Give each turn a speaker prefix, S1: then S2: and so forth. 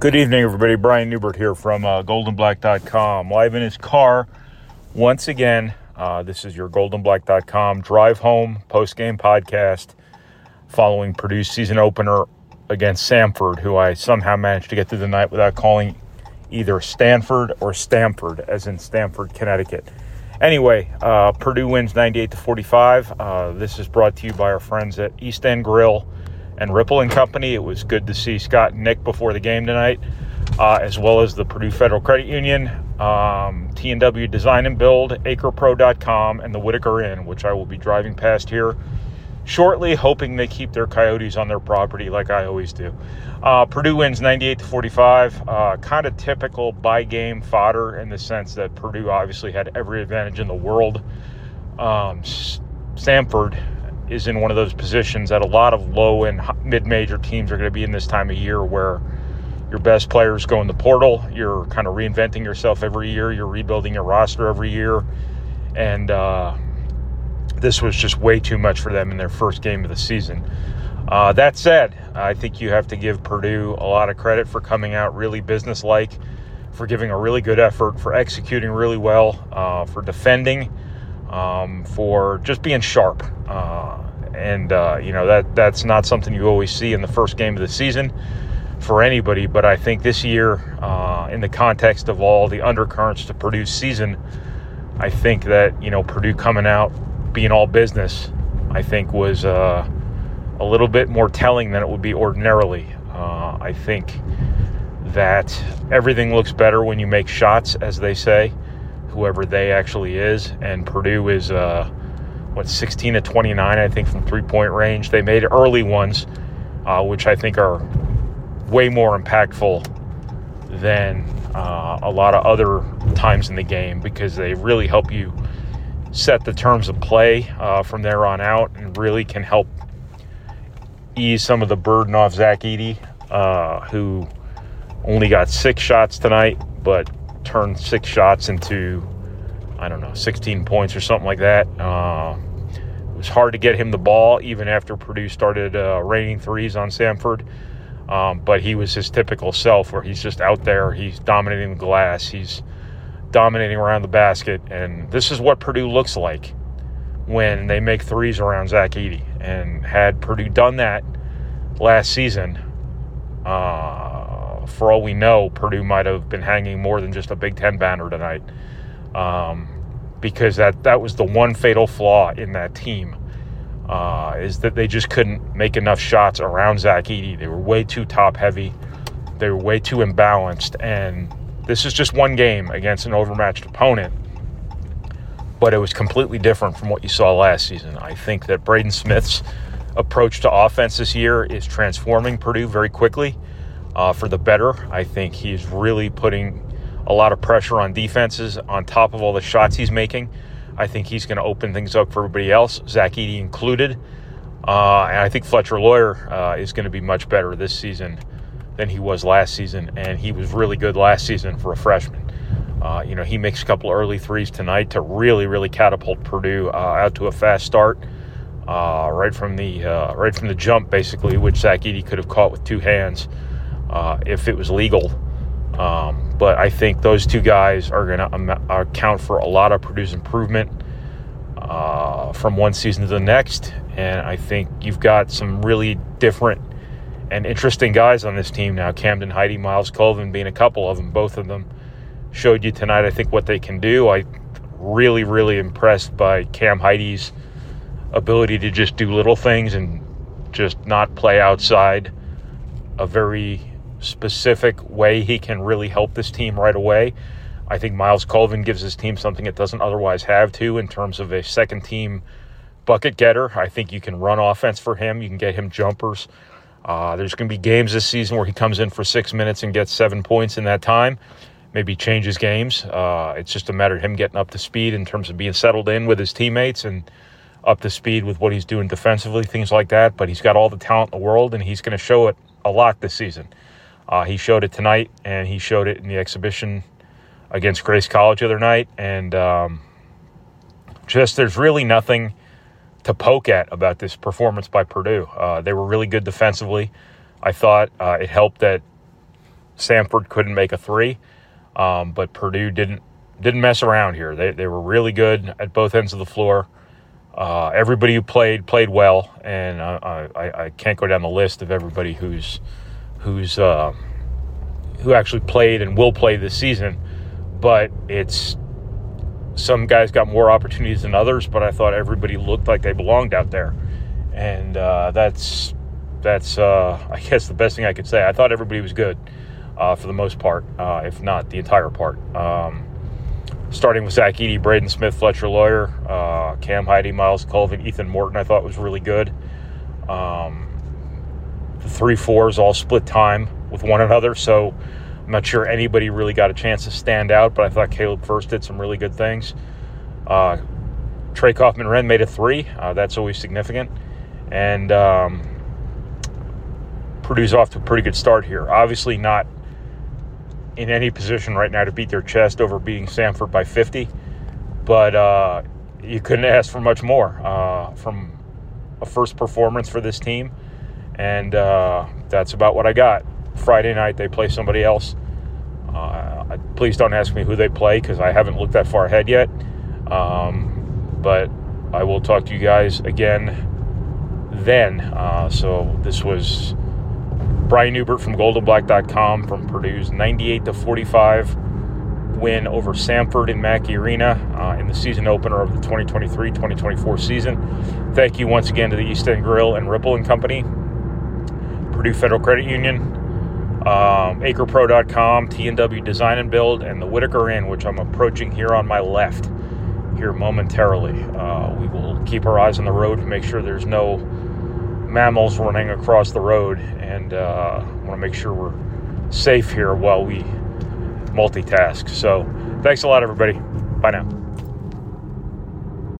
S1: Good evening, everybody. Brian Neubert here from uh, goldandblack.com. Live in his car once again. Uh, this is your goldandblack.com drive home post game podcast following Purdue's season opener against Samford, who I somehow managed to get through the night without calling either Stanford or Stamford, as in Stamford, Connecticut. Anyway, uh, Purdue wins 98 to 45. Uh, this is brought to you by our friends at East End Grill and Ripple and Company. It was good to see Scott and Nick before the game tonight, uh, as well as the Purdue Federal Credit Union, um, T&W Design and Build, AcrePro.com, and the Whittaker Inn, which I will be driving past here shortly, hoping they keep their coyotes on their property like I always do. Uh, Purdue wins 98 to 45. Uh, kind of typical buy game fodder in the sense that Purdue obviously had every advantage in the world. Um, Samford is in one of those positions that a lot of low and mid major teams are going to be in this time of year where your best players go in the portal. You're kind of reinventing yourself every year. You're rebuilding your roster every year. And uh, this was just way too much for them in their first game of the season. Uh, that said, I think you have to give Purdue a lot of credit for coming out really businesslike, for giving a really good effort, for executing really well, uh, for defending um, for just being sharp. Uh, and uh, you know that that's not something you always see in the first game of the season for anybody. But I think this year, uh, in the context of all the undercurrents to Purdue's season, I think that you know Purdue coming out being all business, I think was uh, a little bit more telling than it would be ordinarily. Uh, I think that everything looks better when you make shots, as they say whoever they actually is. And Purdue is, uh, what, 16 to 29, I think, from three point range. They made early ones, uh, which I think are way more impactful than uh, a lot of other times in the game because they really help you set the terms of play uh, from there on out and really can help ease some of the burden off Zach Edey, uh, who only got six shots tonight, but turned six shots into, I don't know, 16 points or something like that. Uh, it was hard to get him the ball even after Purdue started uh, raining threes on Samford. Um, but he was his typical self where he's just out there, he's dominating the glass, he's dominating around the basket. And this is what Purdue looks like when they make threes around Zach Edey. And had Purdue done that last season, uh, for all we know, Purdue might have been hanging more than just a Big Ten banner tonight, um, because that that was the one fatal flaw in that team. Uh, is that they just couldn't make enough shots around Zach Edey. They were way too top heavy. They were way too imbalanced. And this is just one game against an overmatched opponent. But it was completely different from what you saw last season. I think that Braden Smith's approach to offense this year is transforming Purdue very quickly uh, for the better. I think he's really putting a lot of pressure on defenses on top of all the shots he's making. I think he's going to open things up for everybody else, Zach Edey included. Uh, and I think Fletcher Loyer uh, is going to be much better this season than he was last season. And he was really good last season for a freshman. Uh, you know, he makes a couple early threes tonight to really, really catapult Purdue uh, out to a fast start. Uh, right from the uh, right from the jump, basically, which Zach Edey could have caught with two hands if it was legal. Um, but I think those two guys are going to account for a lot of Purdue's improvement uh, from one season to the next. And I think you've got some really different and interesting guys on this team now. Camden Heide, Myles Colvin being a couple of them. Both of them showed you tonight, I think, what they can do. I really, really impressed by Cam Heide's ability to just do little things and just not play outside a very specific way he can really help this team right away. I think Myles Colvin gives his team something it doesn't otherwise have to in terms of a second team bucket getter. I think you can run offense for him. You can get him jumpers. Uh, there's going to be games this season where he comes in for six minutes and gets seven points in that time. Maybe changes games. Uh, it's just a matter of him getting up to speed in terms of being settled in with his teammates and up to speed with what he's doing defensively, things like that. But he's got all the talent in the world, and he's going to show it a lot this season. Uh, he showed it tonight, and he showed it in the exhibition against Grace College the other night. And um, just there's really nothing to poke at about this performance by Purdue. Uh, they were really good defensively. I thought uh, it helped that Samford couldn't make a three, um, but Purdue didn't didn't mess around here. They they were really good at both ends of the floor. Uh, everybody who played played well, and I, I, I, can't go down the list of everybody who's who's uh, who actually played and will play this season. But it's some guys got more opportunities than others. But I thought everybody looked like they belonged out there, and uh, that's that's uh, I guess the best thing I could say. I thought everybody was good uh, for the most part, uh, if not the entire part. Um, starting with Zach Edey, Braden Smith, Fletcher Loyer, uh, Cam Heide, Myles Colvin, Ethan Morton, I thought was really good. Um, the three fours all split time with one another, so I'm not sure anybody really got a chance to stand out, but I thought Caleb Furst did some really good things. Uh, Trey Kaufman Renn made a three. Uh, that's always significant. And um, Purdue's off to a pretty good start here. Obviously, not in any position right now to beat their chest over beating Samford by 50, but uh, you couldn't ask for much more uh, from a first performance for this team, and uh, that's about what I got. Friday night they play somebody else. Uh, please don't ask me who they play because I haven't looked that far ahead yet. Um, but I will talk to you guys again then. Uh, so this was Brian Neubert from GoldandBlack.com from Purdue's 98 to 45 win over Samford in Mackey Arena uh, in the season opener of the 2023-2024 season. Thank you once again to the East End Grill and Ripple and Company, Purdue Federal Credit Union, um, AcrePro.com, T&W Design and Build, and the Whittaker Inn, which I'm approaching here on my left here momentarily. Uh, we will keep our eyes on the road to make sure there's no mammals running across the road, and uh, want to make sure we're safe here while we multitask. So, thanks a lot, everybody. Bye now.